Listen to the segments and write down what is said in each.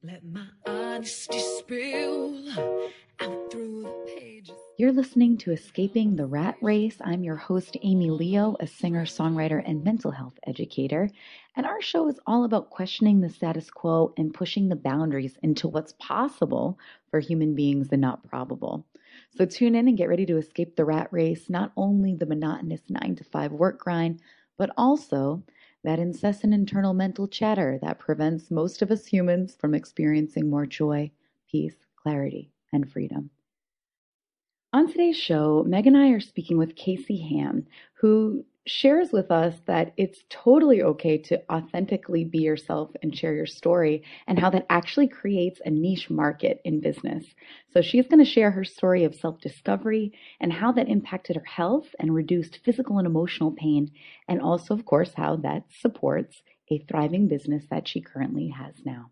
Let my honesty spill out through the pages. You're listening to Escaping the Rat Race. I'm your host, Amy Leo, a singer, songwriter, and mental health educator. And our show is all about questioning the status quo and pushing the boundaries into what's possible for human beings and not probable. So tune in and get ready to escape the rat race, not only the monotonous nine to five work grind, but also that incessant internal mental chatter that prevents most of us humans from experiencing more joy, peace, clarity, and freedom. On today's show, Meg and I are speaking with Casey Hamm, who shares with us that it's totally okay to authentically be yourself and share your story, and how that actually creates a niche market in business. So, she's going to share her story of self discovery and how that impacted her health and reduced physical and emotional pain, and also, of course, how that supports a thriving business that she currently has now.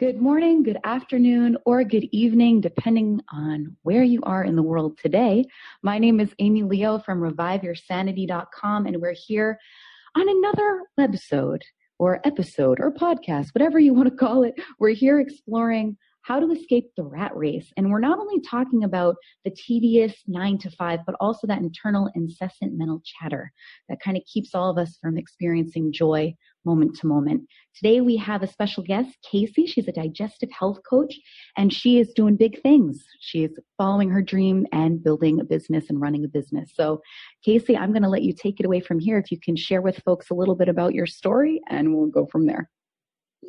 Good morning, good afternoon, or good evening, depending on where you are in the world today. My name is Amy Leo from reviveyoursanity.com, and we're here on another webisode or episode or podcast, whatever you want to call it. We're here exploring how to escape the rat race. And we're not only talking about the tedious nine to five, but also that internal incessant mental chatter that kind of keeps all of us from experiencing joy moment to moment. Today we have a special guest, Casey. She's a digestive health coach and she is doing big things. She is following her dream and building a business and running a business. So Casey, I'm going to let you take it away from here. If you can share with folks a little bit about your story and we'll go from there.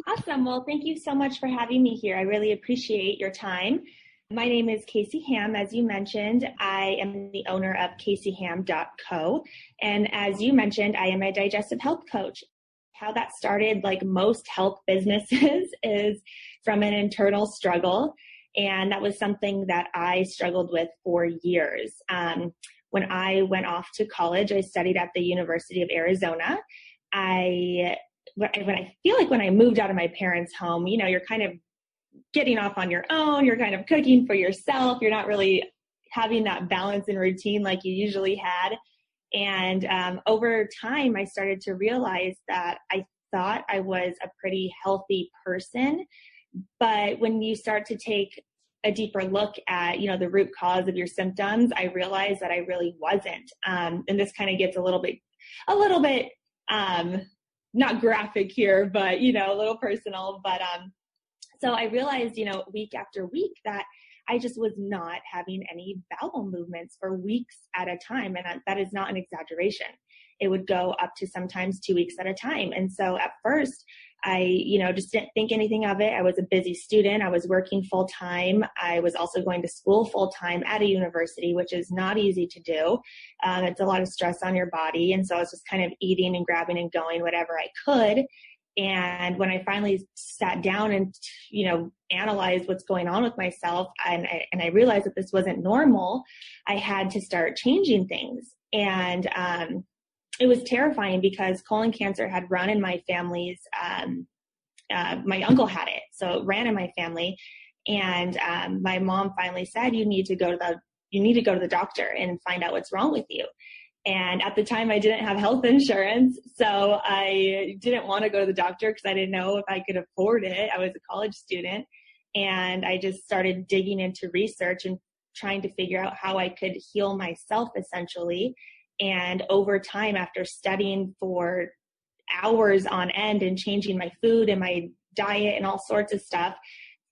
Awesome. Well, thank you so much for having me here. I really appreciate your time. My name is Casey Hamm. As you mentioned, I am the owner of CaseyHamm.co. And as you mentioned, I am a digestive health coach. How that started, like most health businesses, is from an internal struggle. And that was something that I struggled with for years. Um, when I went off to college, I studied at the University of Arizona. I when I feel like when I moved out of my parents' home, you know, you're kind of getting off on your own, you're kind of cooking for yourself, you're not really having that balance and routine like you usually had. And um, over time, I started to realize that I thought I was a pretty healthy person. But when you start to take a deeper look at you know the root cause of your symptoms i realized that i really wasn't um, and this kind of gets a little bit a little bit um, not graphic here, but you know, a little personal. But um, so I realized, you know, week after week that I just was not having any bowel movements for weeks at a time, and that is not an exaggeration. It would go up to sometimes two weeks at a time. And so at first, I, you know, just didn't think anything of it. I was a busy student. I was working full time. I was also going to school full time at a university, which is not easy to do. Um, it's a lot of stress on your body. And so I was just kind of eating and grabbing and going whatever I could. And when I finally sat down and, you know, analyzed what's going on with myself and I, and I realized that this wasn't normal, I had to start changing things. And, um, it was terrifying because colon cancer had run in my family's um, uh, my uncle had it. So it ran in my family. And um, my mom finally said you need to go to the you need to go to the doctor and find out what's wrong with you. And at the time i didn't have health insurance so i didn't want to go to the doctor because i didn't know if i could afford it. I was a college student. And i just started digging into research and trying to figure out how i could heal myself essentially and over time, after studying for hours on end and changing my food and my diet and all sorts of stuff,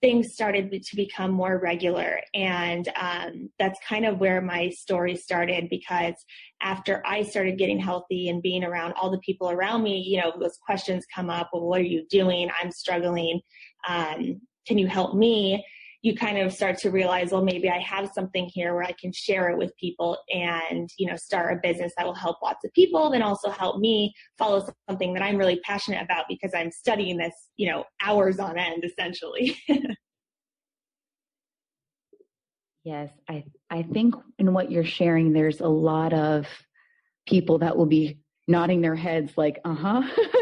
things started to become more regular. And um, that's kind of where my story started because after I started getting healthy and being around all the people around me, you know, those questions come up well, what are you doing? I'm struggling. Um, can you help me? You kind of start to realize, well, maybe I have something here where I can share it with people and, you know, start a business that will help lots of people, then also help me follow something that I'm really passionate about because I'm studying this, you know, hours on end essentially. yes, I I think in what you're sharing there's a lot of people that will be nodding their heads like, "Uh-huh,"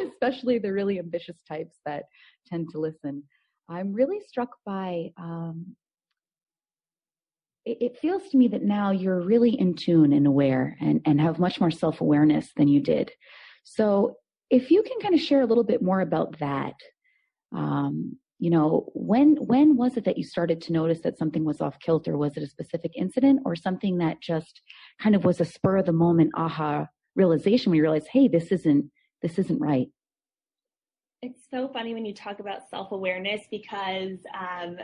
especially the really ambitious types that tend to listen. I'm really struck by um, it, it, feels to me that now you're really in tune and aware and, and have much more self awareness than you did. So, if you can kind of share a little bit more about that, Um, you know, when when was it that you started to notice that something was off kilter? Was it a specific incident or something that just kind of was a spur of the moment aha realization where you realize, hey, this isn't this isn't right? It's so funny when you talk about self awareness because um,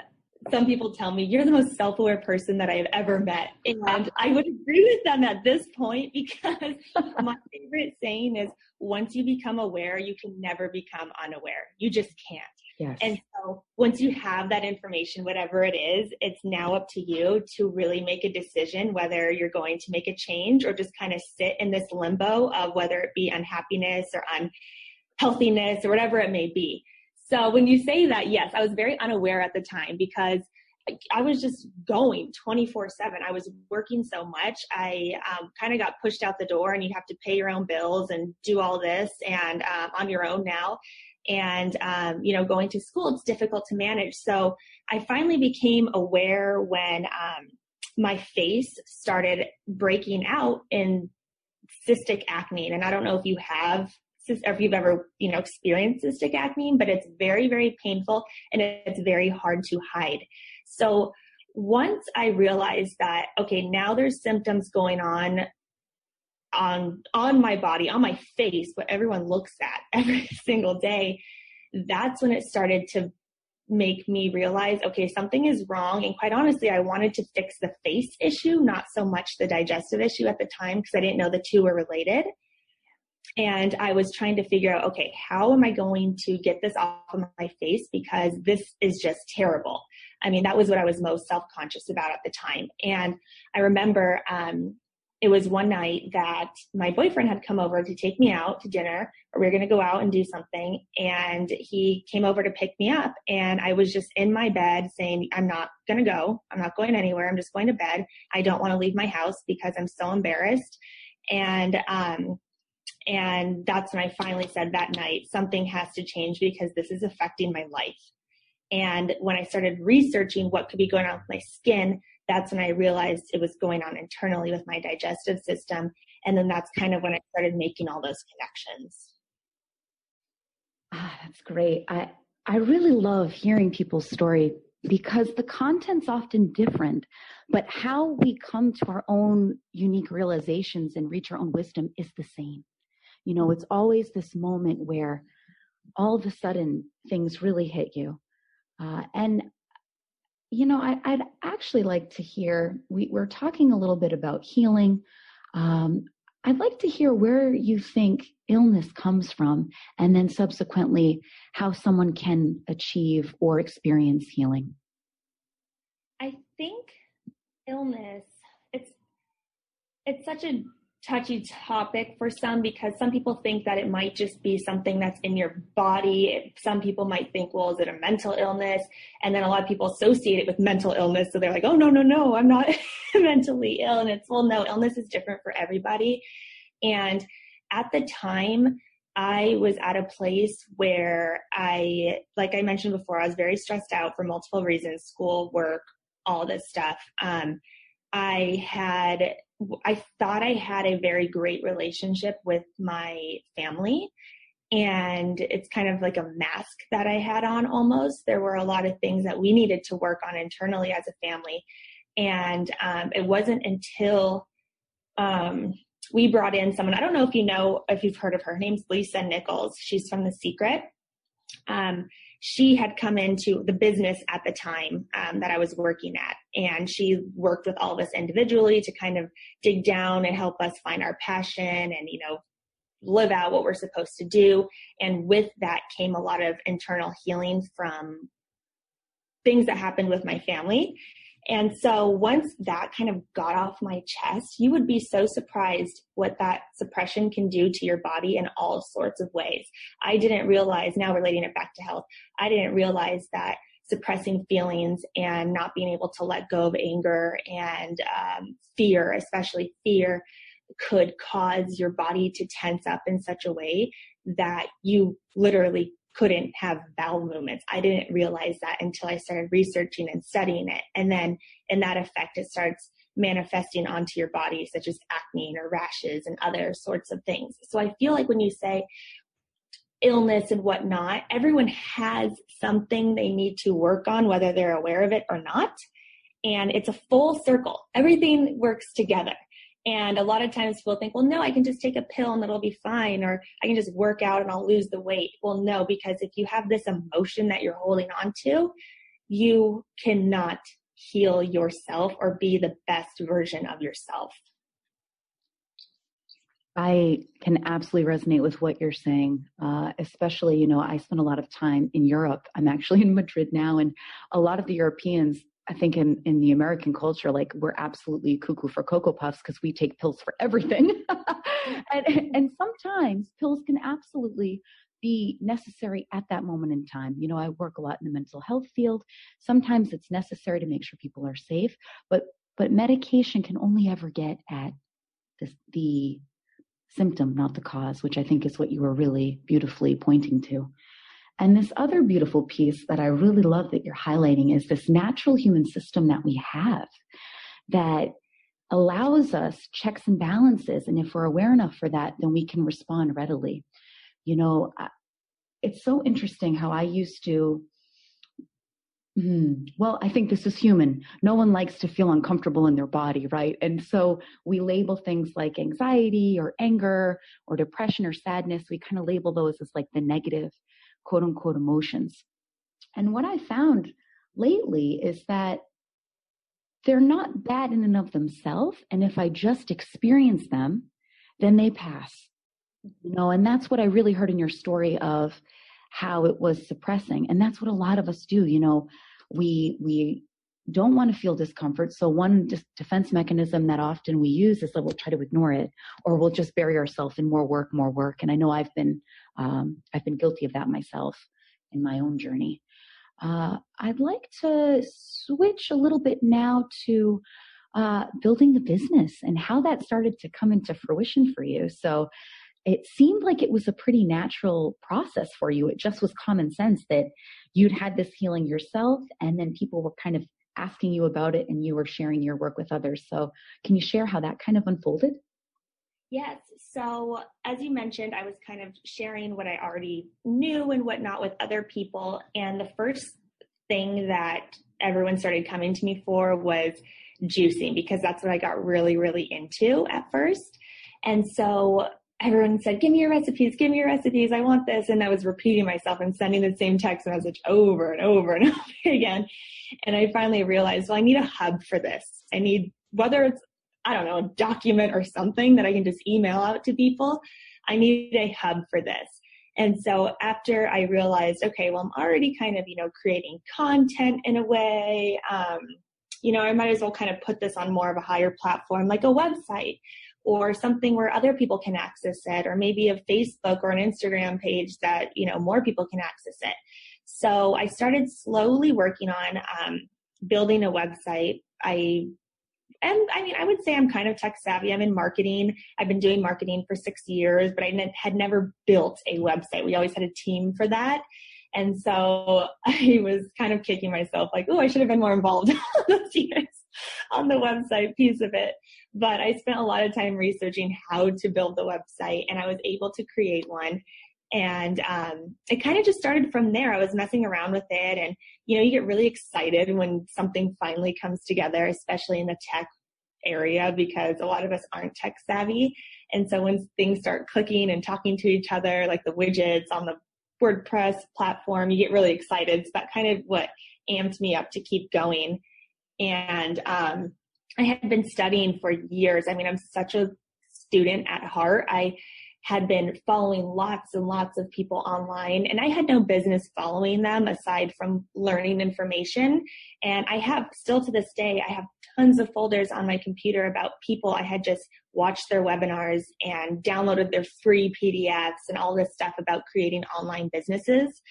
some people tell me you're the most self-aware person that I have ever met. And I would agree with them at this point because my favorite saying is once you become aware, you can never become unaware. You just can't. Yes. And so once you have that information, whatever it is, it's now up to you to really make a decision whether you're going to make a change or just kind of sit in this limbo of whether it be unhappiness or unhealthiness or whatever it may be. So when you say that, yes, I was very unaware at the time because I was just going 24 7. I was working so much. I um, kind of got pushed out the door, and you have to pay your own bills and do all this and um, on your own now. And, um, you know, going to school, it's difficult to manage. So I finally became aware when um, my face started breaking out in cystic acne. And I don't know if you have if you've ever, you know, experienced cystic acne, but it's very, very painful and it's very hard to hide. So once I realized that, okay, now there's symptoms going on on on my body, on my face, what everyone looks at every single day, that's when it started to make me realize, okay, something is wrong. And quite honestly, I wanted to fix the face issue, not so much the digestive issue at the time, because I didn't know the two were related. And I was trying to figure out, okay, how am I going to get this off of my face? Because this is just terrible. I mean, that was what I was most self conscious about at the time. And I remember um, it was one night that my boyfriend had come over to take me out to dinner, or we were going to go out and do something. And he came over to pick me up. And I was just in my bed saying, I'm not going to go. I'm not going anywhere. I'm just going to bed. I don't want to leave my house because I'm so embarrassed. And um, and that's when I finally said that night, something has to change because this is affecting my life. And when I started researching what could be going on with my skin, that's when I realized it was going on internally with my digestive system. And then that's kind of when I started making all those connections. Ah, that's great. I, I really love hearing people's story because the content's often different, but how we come to our own unique realizations and reach our own wisdom is the same. You know, it's always this moment where all of a sudden things really hit you. Uh, and, you know, I, would actually like to hear, we, are talking a little bit about healing. Um, I'd like to hear where you think illness comes from, and then subsequently how someone can achieve or experience healing. I think illness, it's, it's such a touchy topic for some because some people think that it might just be something that's in your body. Some people might think, well, is it a mental illness? And then a lot of people associate it with mental illness. So they're like, oh, no, no, no, I'm not mentally ill. And it's, well, no, illness is different for everybody. And at the time, I was at a place where I, like I mentioned before, I was very stressed out for multiple reasons school, work, all this stuff. Um, I had I thought I had a very great relationship with my family. And it's kind of like a mask that I had on almost. There were a lot of things that we needed to work on internally as a family. And um, it wasn't until um, we brought in someone, I don't know if you know, if you've heard of her. Her name's Lisa Nichols. She's from The Secret. Um, she had come into the business at the time um, that I was working at. And she worked with all of us individually to kind of dig down and help us find our passion and, you know, live out what we're supposed to do. And with that came a lot of internal healing from things that happened with my family and so once that kind of got off my chest, you would be so surprised what that suppression can do to your body in all sorts of ways. I didn't realize, now relating it back to health, I didn't realize that suppressing feelings and not being able to let go of anger and um, fear, especially fear, could cause your body to tense up in such a way that you literally couldn't have bowel movements. I didn't realize that until I started researching and studying it. And then in that effect, it starts manifesting onto your body, such as acne or rashes and other sorts of things. So I feel like when you say illness and whatnot, everyone has something they need to work on, whether they're aware of it or not. And it's a full circle. Everything works together. And a lot of times people think, well, no, I can just take a pill and it'll be fine, or I can just work out and I'll lose the weight. Well, no, because if you have this emotion that you're holding on to, you cannot heal yourself or be the best version of yourself. I can absolutely resonate with what you're saying, uh, especially, you know, I spent a lot of time in Europe. I'm actually in Madrid now, and a lot of the Europeans, I think in, in the American culture, like we're absolutely cuckoo for Cocoa Puffs because we take pills for everything. and, and sometimes pills can absolutely be necessary at that moment in time. You know, I work a lot in the mental health field. Sometimes it's necessary to make sure people are safe, but but medication can only ever get at this, the symptom, not the cause, which I think is what you were really beautifully pointing to. And this other beautiful piece that I really love that you're highlighting is this natural human system that we have that allows us checks and balances. And if we're aware enough for that, then we can respond readily. You know, it's so interesting how I used to Mm, well, I think this is human. No one likes to feel uncomfortable in their body, right? And so we label things like anxiety or anger or depression or sadness. We kind of label those as like the negative, quote unquote, emotions. And what I found lately is that they're not bad in and of themselves. And if I just experience them, then they pass. You know, and that's what I really heard in your story of how it was suppressing. And that's what a lot of us do. You know, we, we don't want to feel discomfort. So one defense mechanism that often we use is that we'll try to ignore it, or we'll just bury ourselves in more work, more work. And I know I've been um, I've been guilty of that myself in my own journey. Uh, I'd like to switch a little bit now to uh, building the business and how that started to come into fruition for you. So it seemed like it was a pretty natural process for you. It just was common sense that you'd had this healing yourself and then people were kind of asking you about it and you were sharing your work with others. So, can you share how that kind of unfolded? Yes. So, as you mentioned, I was kind of sharing what I already knew and whatnot with other people. And the first thing that everyone started coming to me for was juicing because that's what I got really, really into at first. And so everyone said, give me your recipes, give me your recipes, I want this. And I was repeating myself and sending the same text message over and over and over again. And I finally realized, well, I need a hub for this. I need, whether it's, I don't know, a document or something that I can just email out to people, I need a hub for this. And so after I realized, okay, well, I'm already kind of, you know, creating content in a way, um, you know, I might as well kind of put this on more of a higher platform like a website or something where other people can access it or maybe a facebook or an instagram page that you know more people can access it so i started slowly working on um, building a website i and I mean, I would say I'm kind of tech savvy. I'm in marketing. I've been doing marketing for six years, but I ne- had never built a website. We always had a team for that. And so I was kind of kicking myself like, oh, I should have been more involved those years on the website piece of it. But I spent a lot of time researching how to build the website and I was able to create one. And um, it kind of just started from there. I was messing around with it. And, you know, you get really excited when something finally comes together, especially in the tech area, because a lot of us aren't tech savvy. And so when things start clicking and talking to each other, like the widgets on the WordPress platform, you get really excited. So that kind of what amped me up to keep going. And um, I had been studying for years. I mean, I'm such a student at heart. I had been following lots and lots of people online and I had no business following them aside from learning information. And I have still to this day, I have tons of folders on my computer about people I had just watched their webinars and downloaded their free PDFs and all this stuff about creating online businesses.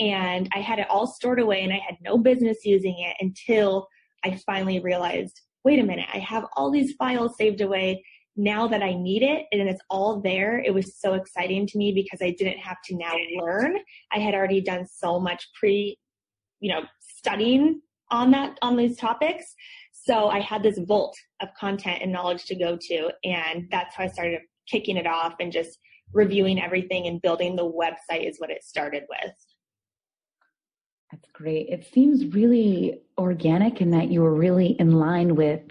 And I had it all stored away and I had no business using it until I finally realized wait a minute, I have all these files saved away now that I need it and it's all there. It was so exciting to me because I didn't have to now learn. I had already done so much pre, you know, studying on that, on these topics. So I had this vault of content and knowledge to go to. And that's how I started kicking it off and just reviewing everything and building the website is what it started with. That's great. It seems really organic in that you were really in line with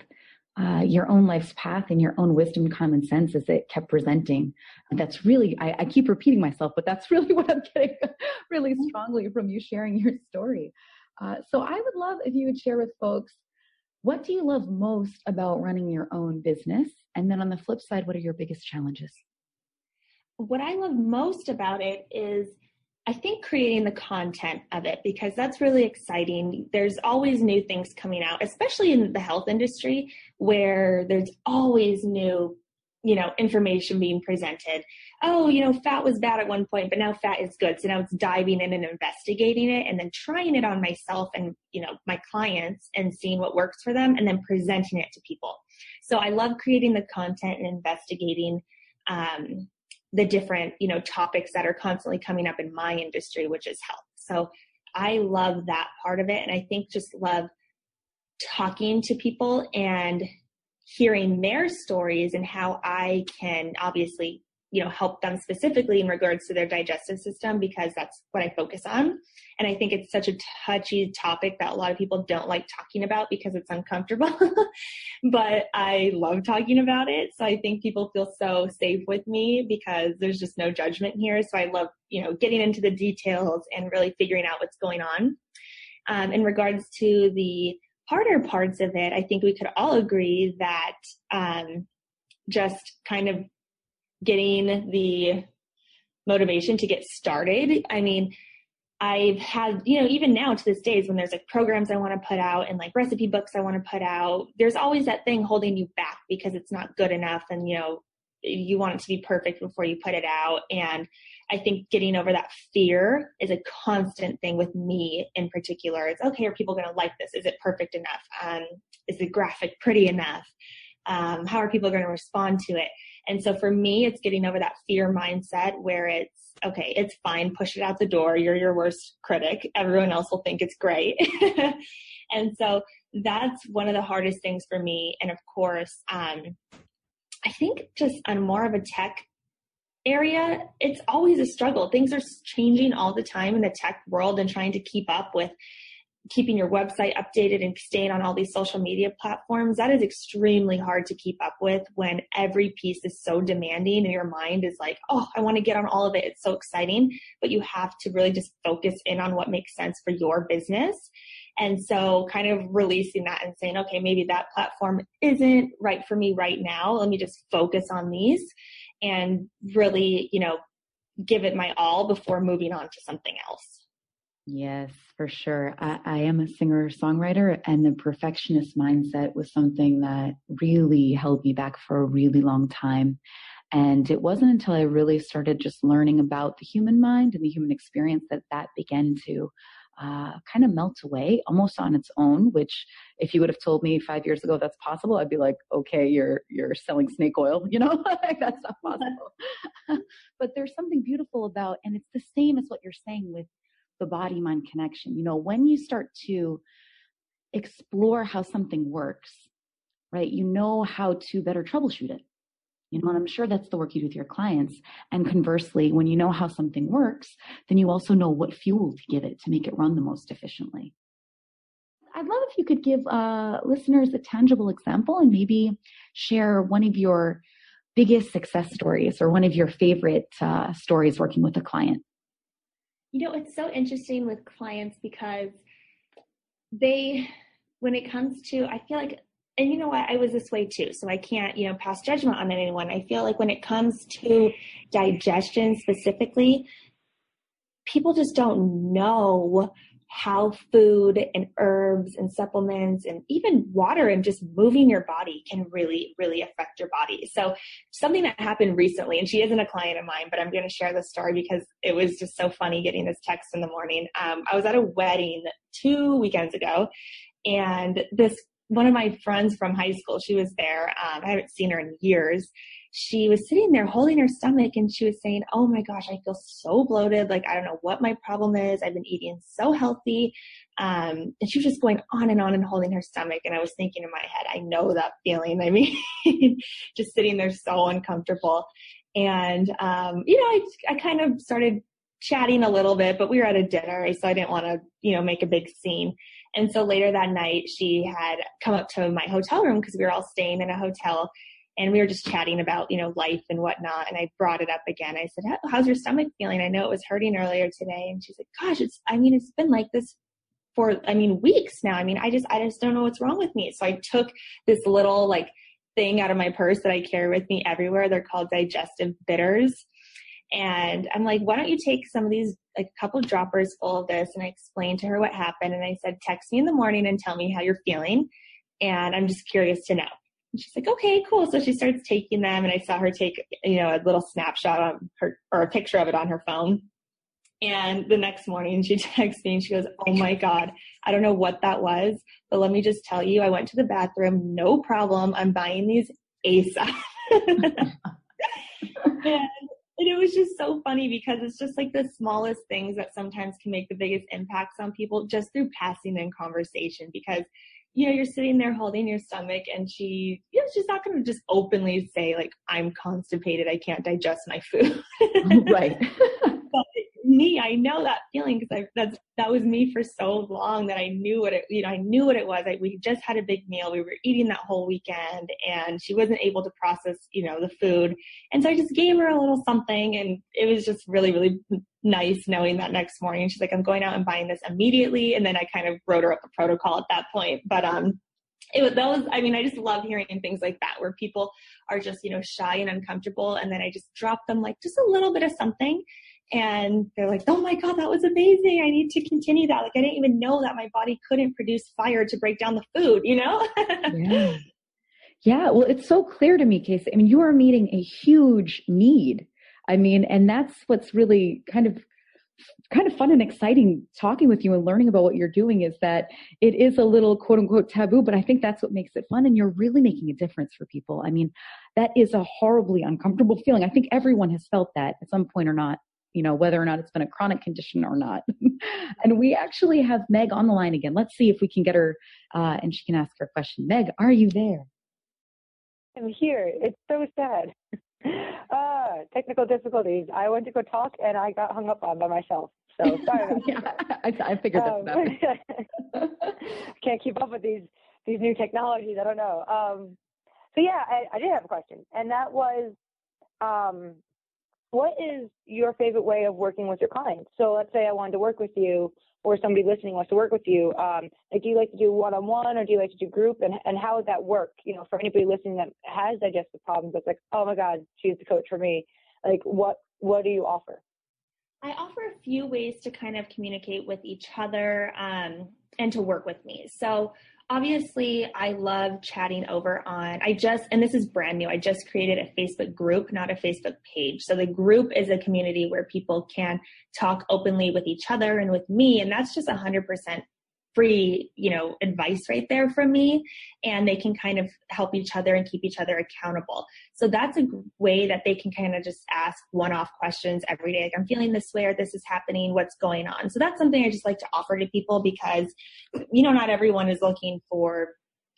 uh, your own life's path and your own wisdom and common sense as it kept presenting. And that's really, I, I, keep repeating myself, but that's really what I'm getting really strongly from you sharing your story. Uh, so I would love if you would share with folks what do you love most about running your own business? And then on the flip side, what are your biggest challenges? What I love most about it is I think creating the content of it because that's really exciting. There's always new things coming out, especially in the health industry where there's always new, you know, information being presented. Oh, you know, fat was bad at one point, but now fat is good. So now it's diving in and investigating it and then trying it on myself and, you know, my clients and seeing what works for them and then presenting it to people. So I love creating the content and investigating um, the different, you know, topics that are constantly coming up in my industry, which is health. So I love that part of it. And I think just love talking to people and hearing their stories and how I can obviously you know help them specifically in regards to their digestive system because that's what I focus on. And I think it's such a touchy topic that a lot of people don't like talking about because it's uncomfortable. But I love talking about it. So I think people feel so safe with me because there's just no judgment here. So I love you know getting into the details and really figuring out what's going on. Um, in regards to the harder parts of it I think we could all agree that um, just kind of getting the motivation to get started. I mean, I've had, you know, even now to this days when there's like programs I want to put out and like recipe books I want to put out, there's always that thing holding you back because it's not good enough and, you know, you want it to be perfect before you put it out. And I think getting over that fear is a constant thing with me in particular. It's okay, are people going to like this? Is it perfect enough? Um, is the graphic pretty enough? Um, how are people going to respond to it? And so for me, it's getting over that fear mindset where it's, okay, it's fine, push it out the door. You're your worst critic. Everyone else will think it's great. and so that's one of the hardest things for me. And of course, um, I think just on more of a tech area, it's always a struggle. Things are changing all the time in the tech world and trying to keep up with keeping your website updated and staying on all these social media platforms, that is extremely hard to keep up with when every piece is so demanding and your mind is like, oh, I want to get on all of it. It's so exciting. But you have to really just focus in on what makes sense for your business. And so kind of releasing that and saying, okay, maybe that platform isn't right for me right now. Let me just focus on these and really, you know, give it my all before moving on to something else. Yes, for sure. I, I am a singer songwriter, and the perfectionist mindset was something that really held me back for a really long time. And it wasn't until I really started just learning about the human mind and the human experience that that began to uh, kind of melt away almost on its own. Which, if you would have told me five years ago that's possible, I'd be like, okay, you're you're selling snake oil, you know, that's not possible. but there's something beautiful about, and it's the same as what you're saying with the body mind connection. You know, when you start to explore how something works, right, you know how to better troubleshoot it. You know, and I'm sure that's the work you do with your clients. And conversely, when you know how something works, then you also know what fuel to give it to make it run the most efficiently. I'd love if you could give uh, listeners a tangible example and maybe share one of your biggest success stories or one of your favorite uh, stories working with a client. You know, it's so interesting with clients because they, when it comes to, I feel like, and you know what, I was this way too, so I can't, you know, pass judgment on anyone. I feel like when it comes to digestion specifically, people just don't know how food and herbs and supplements and even water and just moving your body can really, really affect your body. So something that happened recently, and she isn't a client of mine, but I'm going to share this story because it was just so funny getting this text in the morning. Um, I was at a wedding two weekends ago and this one of my friends from high school, she was there. Um, I haven't seen her in years she was sitting there holding her stomach and she was saying, Oh my gosh, I feel so bloated. Like, I don't know what my problem is. I've been eating so healthy. Um, and she was just going on and on and holding her stomach. And I was thinking in my head, I know that feeling. I mean, just sitting there so uncomfortable. And, um, you know, I, I kind of started chatting a little bit, but we were at a dinner, so I didn't want to, you know, make a big scene. And so later that night, she had come up to my hotel room because we were all staying in a hotel and we were just chatting about, you know, life and whatnot. And I brought it up again. I said, how's your stomach feeling? I know it was hurting earlier today. And she's like, gosh, it's, I mean, it's been like this for, I mean, weeks now. I mean, I just, I just don't know what's wrong with me. So I took this little like thing out of my purse that I carry with me everywhere. They're called digestive bitters. And I'm like, why don't you take some of these, like a couple droppers full of this? And I explained to her what happened. And I said, text me in the morning and tell me how you're feeling. And I'm just curious to know. And she's like, okay, cool. So she starts taking them. And I saw her take, you know, a little snapshot on her or a picture of it on her phone. And the next morning she texts me and she goes, Oh my God, I don't know what that was, but let me just tell you, I went to the bathroom, no problem. I'm buying these ASAP. and and it was just so funny because it's just like the smallest things that sometimes can make the biggest impacts on people just through passing in conversation because you know you're sitting there holding your stomach and she you know she's not going to just openly say like i'm constipated i can't digest my food. Right me. I know that feeling because that's that was me for so long that I knew what it you know I knew what it was. I, we just had a big meal. We were eating that whole weekend, and she wasn't able to process you know the food, and so I just gave her a little something, and it was just really really nice knowing that next morning she's like I'm going out and buying this immediately, and then I kind of wrote her up a protocol at that point, but um it was that was i mean i just love hearing things like that where people are just you know shy and uncomfortable and then i just drop them like just a little bit of something and they're like, oh my God, that was amazing. I need to continue that. Like, I didn't even know that my body couldn't produce fire to break down the food, you know? yeah. Yeah. Well, it's so clear to me, Casey. I mean, you are meeting a huge need. I mean, and that's what's really kind of kind of fun and exciting talking with you and learning about what you're doing is that it is a little quote unquote taboo, but I think that's what makes it fun. And you're really making a difference for people. I mean, that is a horribly uncomfortable feeling. I think everyone has felt that at some point or not you know, whether or not it's been a chronic condition or not. and we actually have Meg on the line again. Let's see if we can get her uh, and she can ask her question. Meg, are you there? I'm here. It's so sad. uh, technical difficulties. I went to go talk and I got hung up on by myself. So sorry yeah, I, I, figured um, that can't keep up with these these new technologies. I don't know. Um, so yeah, I, I did have a question, and that was um, what is your favorite way of working with your clients? So let's say I wanted to work with you or somebody listening wants to work with you. Um, like, do you like to do one-on-one or do you like to do group? And, and how would that work? You know, for anybody listening that has digestive problems, it's like, oh my God, she's the coach for me. Like, what, what do you offer? I offer a few ways to kind of communicate with each other um, and to work with me. So obviously I love chatting over on, I just, and this is brand new, I just created a Facebook group, not a Facebook page. So the group is a community where people can talk openly with each other and with me. And that's just 100% free, you know, advice right there from me. And they can kind of help each other and keep each other accountable. So that's a way that they can kind of just ask one off questions every day. Like, I'm feeling this way or this is happening. What's going on? So that's something I just like to offer to people because, you know, not everyone is looking for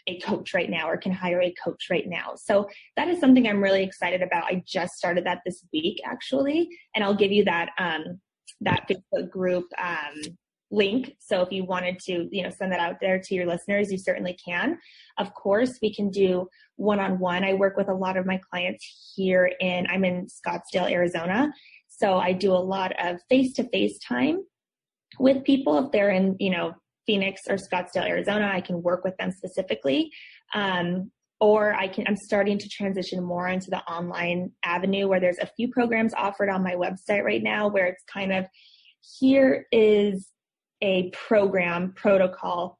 a coach right now or can hire a coach right now. So that is something I'm really excited about. I just started that this week actually, and I'll give you that um that Facebook group um link. So if you wanted to, you know, send that out there to your listeners, you certainly can. Of course, we can do one-on-one. I work with a lot of my clients here in, I'm in Scottsdale, Arizona. So I do a lot of face-to-face time with people. If they're in, you know, Phoenix or Scottsdale, Arizona, I can work with them specifically. Um, or I can, I'm starting to transition more into the online avenue where there's a few programs offered on my website right now where it's kind of here is a program protocol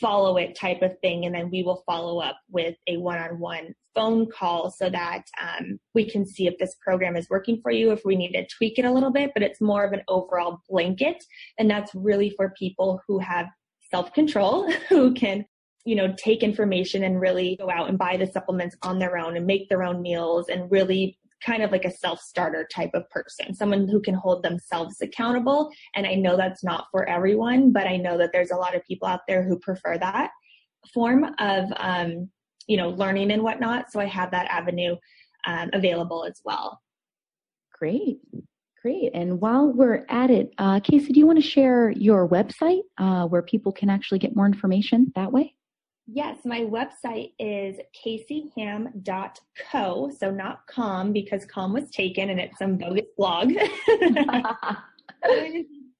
follow it type of thing and then we will follow up with a one-on-one phone call so that um, we can see if this program is working for you if we need to tweak it a little bit but it's more of an overall blanket and that's really for people who have self-control who can you know take information and really go out and buy the supplements on their own and make their own meals and really kind of like a self starter type of person, someone who can hold themselves accountable. And I know that's not for everyone, but I know that there's a lot of people out there who prefer that form of, um, you know, learning and whatnot. So I have that avenue um, available as well. Great. Great. And while we're at it, uh, Casey, do you want to share your website uh, where people can actually get more information that way? Yes, my website is caseyhamm.co, so not com because com was taken and it's some bogus blog.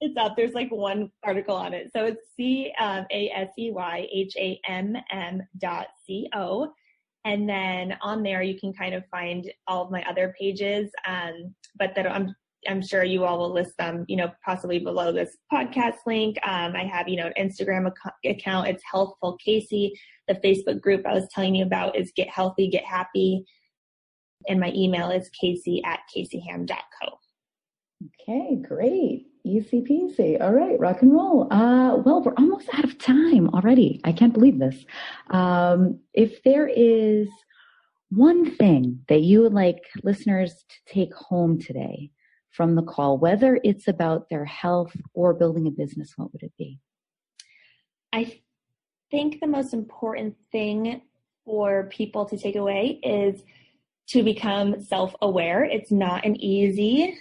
it's up. There's like one article on it. So it's C um, A S E Y H A M M dot C O. And then on there, you can kind of find all of my other pages. Um, but that I'm I'm sure you all will list them, you know, possibly below this podcast link. Um, I have, you know, an Instagram ac- account. It's Healthful Casey. The Facebook group I was telling you about is Get Healthy, Get Happy. And my email is casey at caseyhamm.co. Okay, great. Easy peasy. All right, rock and roll. Uh, well, we're almost out of time already. I can't believe this. Um, if there is one thing that you would like listeners to take home today from the call, whether it's about their health or building a business, what would it be? I think the most important thing for people to take away is to become self-aware. It's not an easy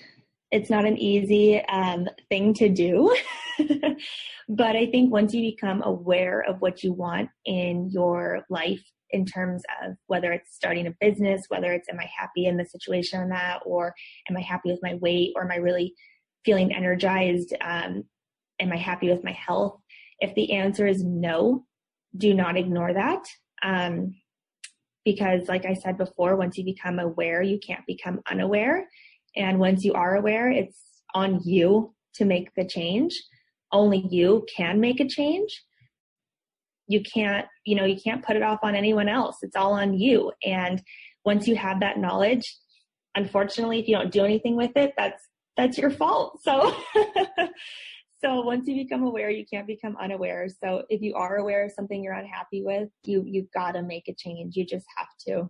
it's not an easy um, thing to do. but I think once you become aware of what you want in your life, in terms of whether it's starting a business, whether it's am I happy in the situation I'm at, or am I happy with my weight, or am I really feeling energized? Um, am I happy with my health? If the answer is no, do not ignore that. Um, because, like I said before, once you become aware, you can't become unaware. And once you are aware, it's on you to make the change. Only you can make a change. You can't, you know, you can't put it off on anyone else. It's all on you. And once you have that knowledge, unfortunately, if you don't do anything with it, that's that's your fault. So so once you become aware, you can't become unaware. So if you are aware of something you're unhappy with, you you've got to make a change. You just have to.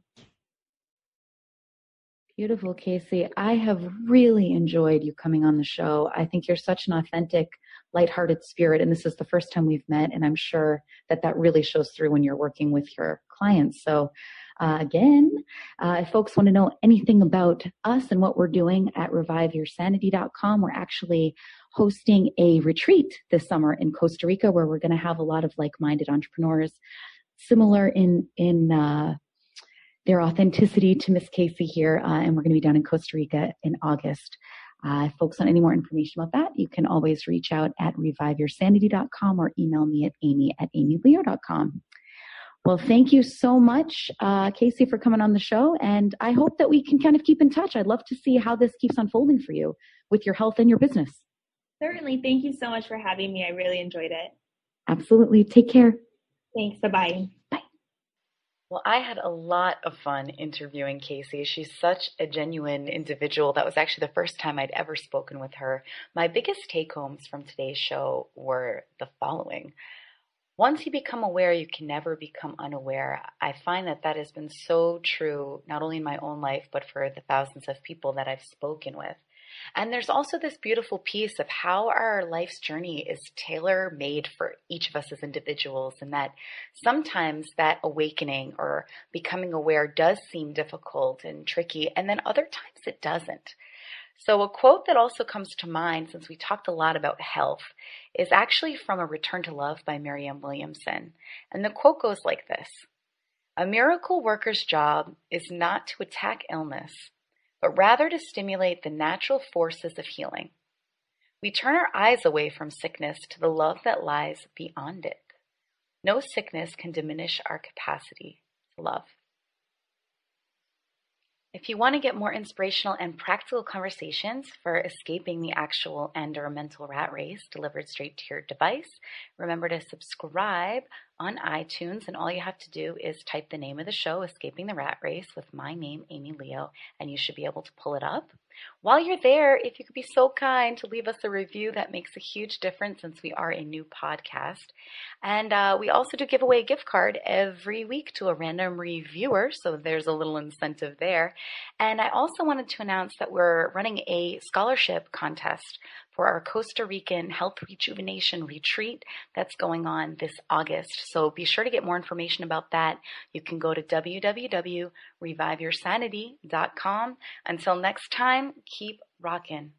Beautiful, Casey. I have really enjoyed you coming on the show. I think you're such an authentic, lighthearted spirit, and this is the first time we've met, and I'm sure that that really shows through when you're working with your clients. So, uh, again, uh, if folks want to know anything about us and what we're doing at reviveyoursanity.com, we're actually hosting a retreat this summer in Costa Rica where we're going to have a lot of like-minded entrepreneurs, similar in in uh, their authenticity to Miss Casey here, uh, and we're going to be down in Costa Rica in August. Uh, if folks want any more information about that, you can always reach out at reviveyoursanity.com or email me at amy at amyleo.com. Well, thank you so much, uh, Casey, for coming on the show. And I hope that we can kind of keep in touch. I'd love to see how this keeps unfolding for you with your health and your business. Certainly. Thank you so much for having me. I really enjoyed it. Absolutely. Take care. Thanks. Bye bye. Well, I had a lot of fun interviewing Casey. She's such a genuine individual. That was actually the first time I'd ever spoken with her. My biggest take homes from today's show were the following. Once you become aware, you can never become unaware. I find that that has been so true, not only in my own life, but for the thousands of people that I've spoken with. And there's also this beautiful piece of how our life's journey is tailor made for each of us as individuals, and that sometimes that awakening or becoming aware does seem difficult and tricky, and then other times it doesn't. So, a quote that also comes to mind since we talked a lot about health is actually from A Return to Love by Marianne Williamson. And the quote goes like this A miracle worker's job is not to attack illness, but rather to stimulate the natural forces of healing. We turn our eyes away from sickness to the love that lies beyond it. No sickness can diminish our capacity to love. If you want to get more inspirational and practical conversations for escaping the actual and or mental rat race delivered straight to your device, remember to subscribe on iTunes and all you have to do is type the name of the show, Escaping the Rat Race, with my name, Amy Leo, and you should be able to pull it up. While you're there, if you could be so kind to leave us a review, that makes a huge difference since we are a new podcast. And uh, we also do give away a gift card every week to a random reviewer, so there's a little incentive there. And I also wanted to announce that we're running a scholarship contest for our Costa Rican Health Rejuvenation Retreat that's going on this August. So be sure to get more information about that. You can go to www.reviveyoursanity.com. Until next time, keep rocking.